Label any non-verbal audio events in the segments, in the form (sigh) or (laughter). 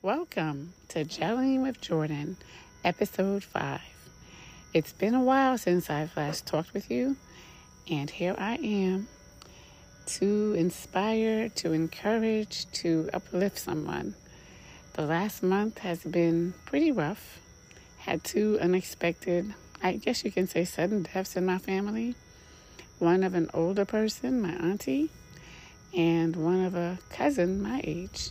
Welcome to Gelling with Jordan, episode 5. It's been a while since I've last talked with you, and here I am to inspire, to encourage, to uplift someone. The last month has been pretty rough. Had two unexpected, I guess you can say, sudden deaths in my family. One of an older person, my auntie, and one of a cousin my age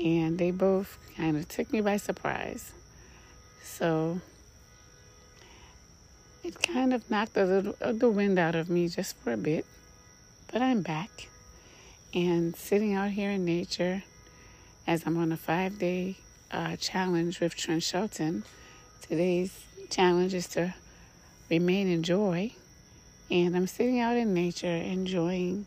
and they both kind of took me by surprise. So it kind of knocked a little of the wind out of me just for a bit, but I'm back and sitting out here in nature as I'm on a five day uh, challenge with Trent Shelton. Today's challenge is to remain in joy, and I'm sitting out in nature enjoying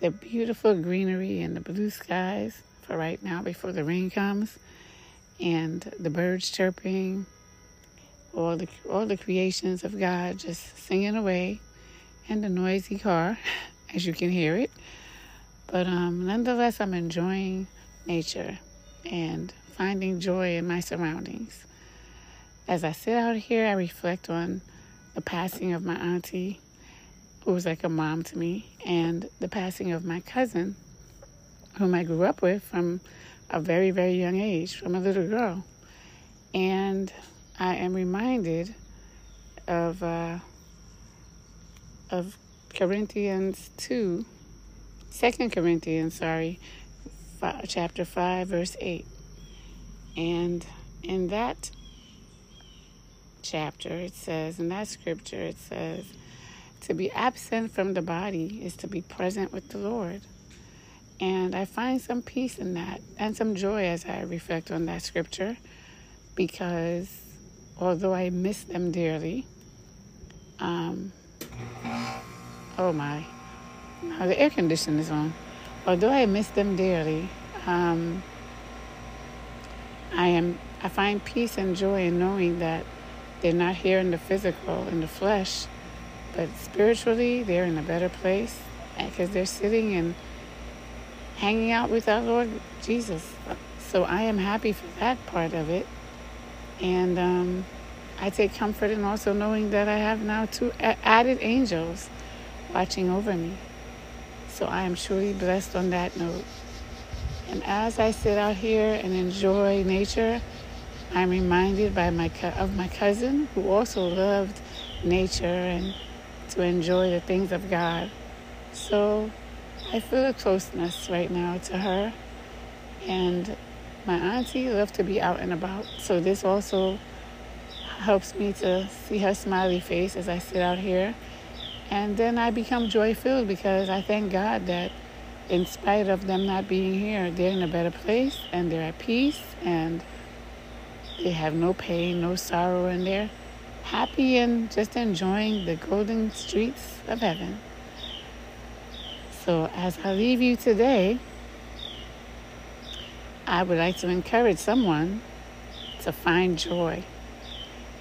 the beautiful greenery and the blue skies for right now before the rain comes and the birds chirping, all the all the creations of God just singing away, and the noisy car, (laughs) as you can hear it. But um, nonetheless, I'm enjoying nature and finding joy in my surroundings. As I sit out here, I reflect on the passing of my auntie, who was like a mom to me, and the passing of my cousin, whom I grew up with from a very, very young age, from a little girl. And I am reminded of uh, of Corinthians 2, 2 Corinthians, sorry, chapter 5, verse 8. And in that chapter, it says, in that scripture, it says, to be absent from the body is to be present with the Lord. And I find some peace in that and some joy as I reflect on that scripture because although I miss them dearly, um, oh my, now the air conditioner is on. Although I miss them dearly, um, I am I find peace and joy in knowing that they're not here in the physical, in the flesh, but spiritually they're in a better place because they're sitting in hanging out with our Lord Jesus. So I am happy for that part of it. And um, I take comfort in also knowing that I have now two added angels watching over me. So I am truly blessed on that note. And as I sit out here and enjoy nature, I'm reminded by my of my cousin who also loved nature and to enjoy the things of God. So I feel a closeness right now to her. And my auntie loves to be out and about. So this also helps me to see her smiley face as I sit out here. And then I become joy filled because I thank God that in spite of them not being here, they're in a better place and they're at peace and they have no pain, no sorrow, and they're happy and just enjoying the golden streets of heaven. So, as I leave you today, I would like to encourage someone to find joy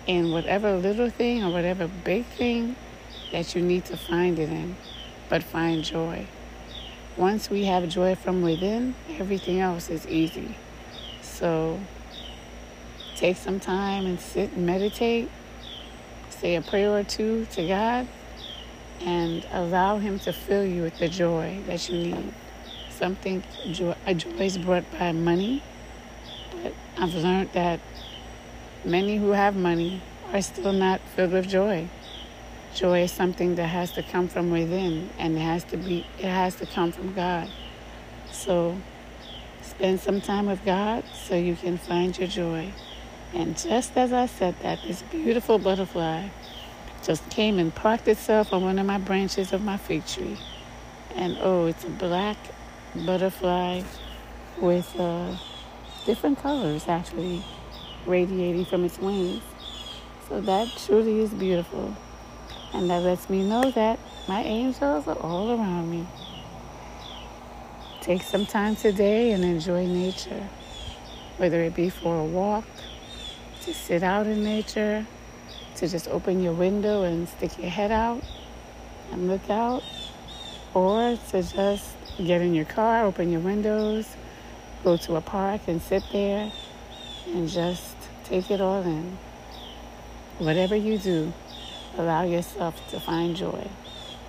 in whatever little thing or whatever big thing that you need to find it in, but find joy. Once we have joy from within, everything else is easy. So, take some time and sit and meditate, say a prayer or two to God, and allow Him to fill you with the joy that you need. Something joy, joy is brought by money, but I've learned that many who have money are still not filled with joy. Joy is something that has to come from within, and it has to be it has to come from God. So spend some time with God so you can find your joy. And just as I said that, this beautiful butterfly just came and parked itself on one of my branches of my fig tree. And oh, it's a black butterfly with uh, different colors actually radiating from its wings. So that truly is beautiful. And that lets me know that my angels are all around me. Take some time today and enjoy nature, whether it be for a walk, to sit out in nature, to just open your window and stick your head out and look out, or to just get in your car, open your windows, go to a park and sit there and just take it all in. Whatever you do, allow yourself to find joy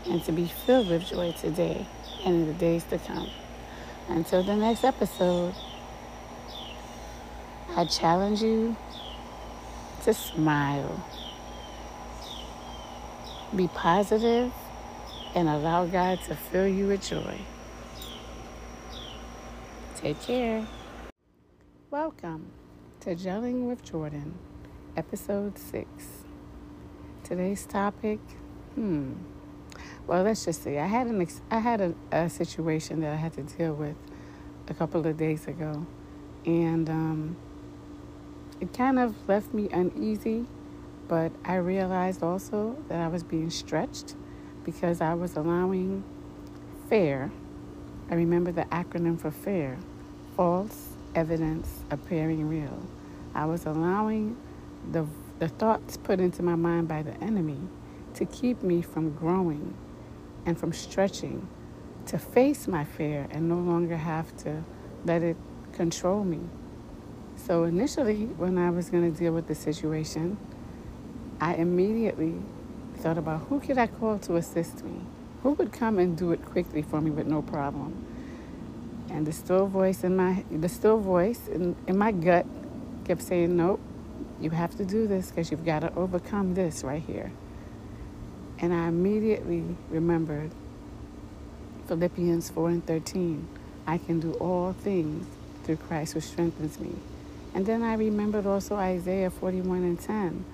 and to be filled with joy today and in the days to come. Until the next episode, I challenge you to smile, be positive, and allow God to fill you with joy. Take care. Welcome to Gelling with Jordan, episode 6. Today's topic, hmm. Well, let's just see. I had an ex- I had a, a situation that I had to deal with a couple of days ago, and um, it kind of left me uneasy. But I realized also that I was being stretched because I was allowing FEAR. I remember the acronym for FEAR, false evidence appearing real. I was allowing the the thoughts put into my mind by the enemy to keep me from growing and from stretching to face my fear and no longer have to let it control me. So, initially, when I was going to deal with the situation, I immediately thought about who could I call to assist me? Who would come and do it quickly for me with no problem? And the still voice in my the still voice in, in my gut kept saying, Nope, you have to do this because you've got to overcome this right here. And I immediately remembered Philippians 4 and 13. I can do all things through Christ who strengthens me. And then I remembered also Isaiah 41 and 10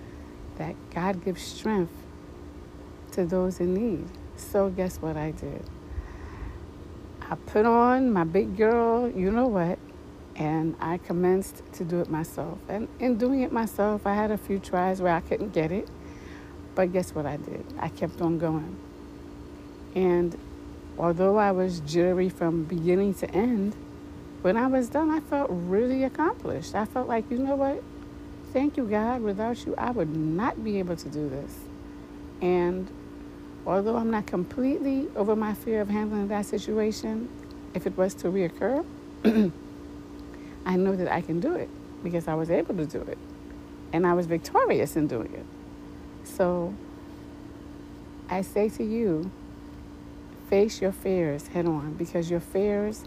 that God gives strength to those in need. So, guess what I did? I put on my big girl, you know what, and I commenced to do it myself. And in doing it myself, I had a few tries where I couldn't get it. But guess what I did? I kept on going. And although I was jittery from beginning to end, when I was done, I felt really accomplished. I felt like, you know what? Thank you, God. Without you, I would not be able to do this. And although I'm not completely over my fear of handling that situation, if it was to reoccur, (clears throat) I know that I can do it because I was able to do it. And I was victorious in doing it. So I say to you, face your fears head on because your fears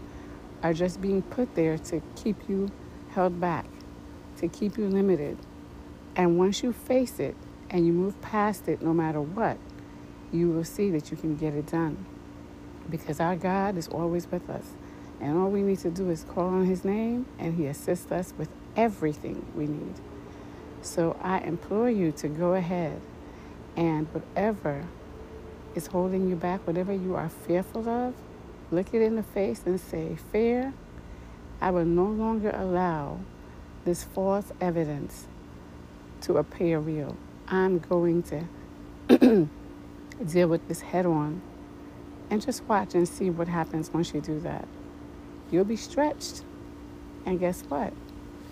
are just being put there to keep you held back, to keep you limited. And once you face it and you move past it, no matter what, you will see that you can get it done. Because our God is always with us. And all we need to do is call on His name, and He assists us with everything we need. So I implore you to go ahead and whatever is holding you back, whatever you are fearful of, look it in the face and say, Fear, I will no longer allow this false evidence to appear real. I'm going to (clears throat) deal with this head on and just watch and see what happens once you do that. You'll be stretched. And guess what?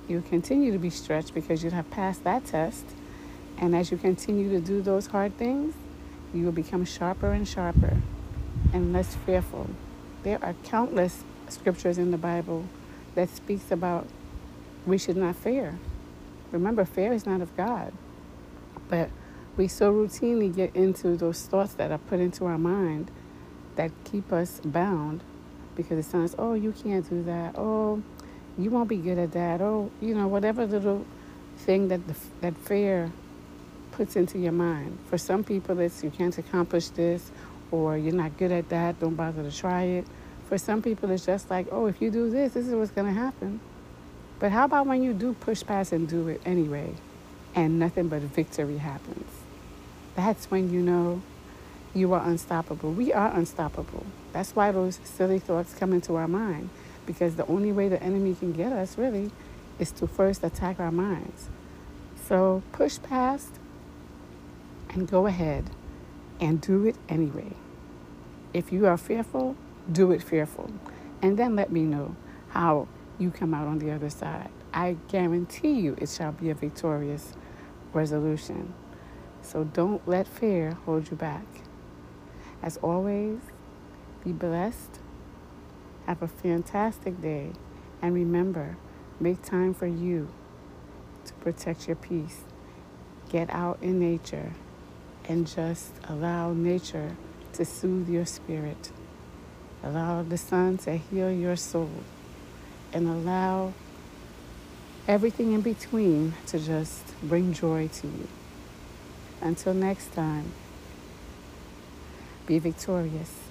You'll continue to be stretched because you have passed that test. And as you continue to do those hard things, you will become sharper and sharper and less fearful. There are countless scriptures in the Bible that speaks about we should not fear. Remember, fear is not of God. But we so routinely get into those thoughts that are put into our mind that keep us bound because it sounds, oh, you can't do that. Oh, you won't be good at that. Oh, you know, whatever little thing that the, that fear puts into your mind. For some people, it's you can't accomplish this, or you're not good at that. Don't bother to try it. For some people, it's just like, oh, if you do this, this is what's going to happen. But how about when you do push past and do it anyway, and nothing but victory happens? That's when you know you are unstoppable. We are unstoppable. That's why those silly thoughts come into our mind. Because the only way the enemy can get us really is to first attack our minds. So push past and go ahead and do it anyway. If you are fearful, do it fearful. And then let me know how you come out on the other side. I guarantee you it shall be a victorious resolution. So don't let fear hold you back. As always, be blessed. Have a fantastic day. And remember, make time for you to protect your peace. Get out in nature and just allow nature to soothe your spirit. Allow the sun to heal your soul. And allow everything in between to just bring joy to you. Until next time, be victorious.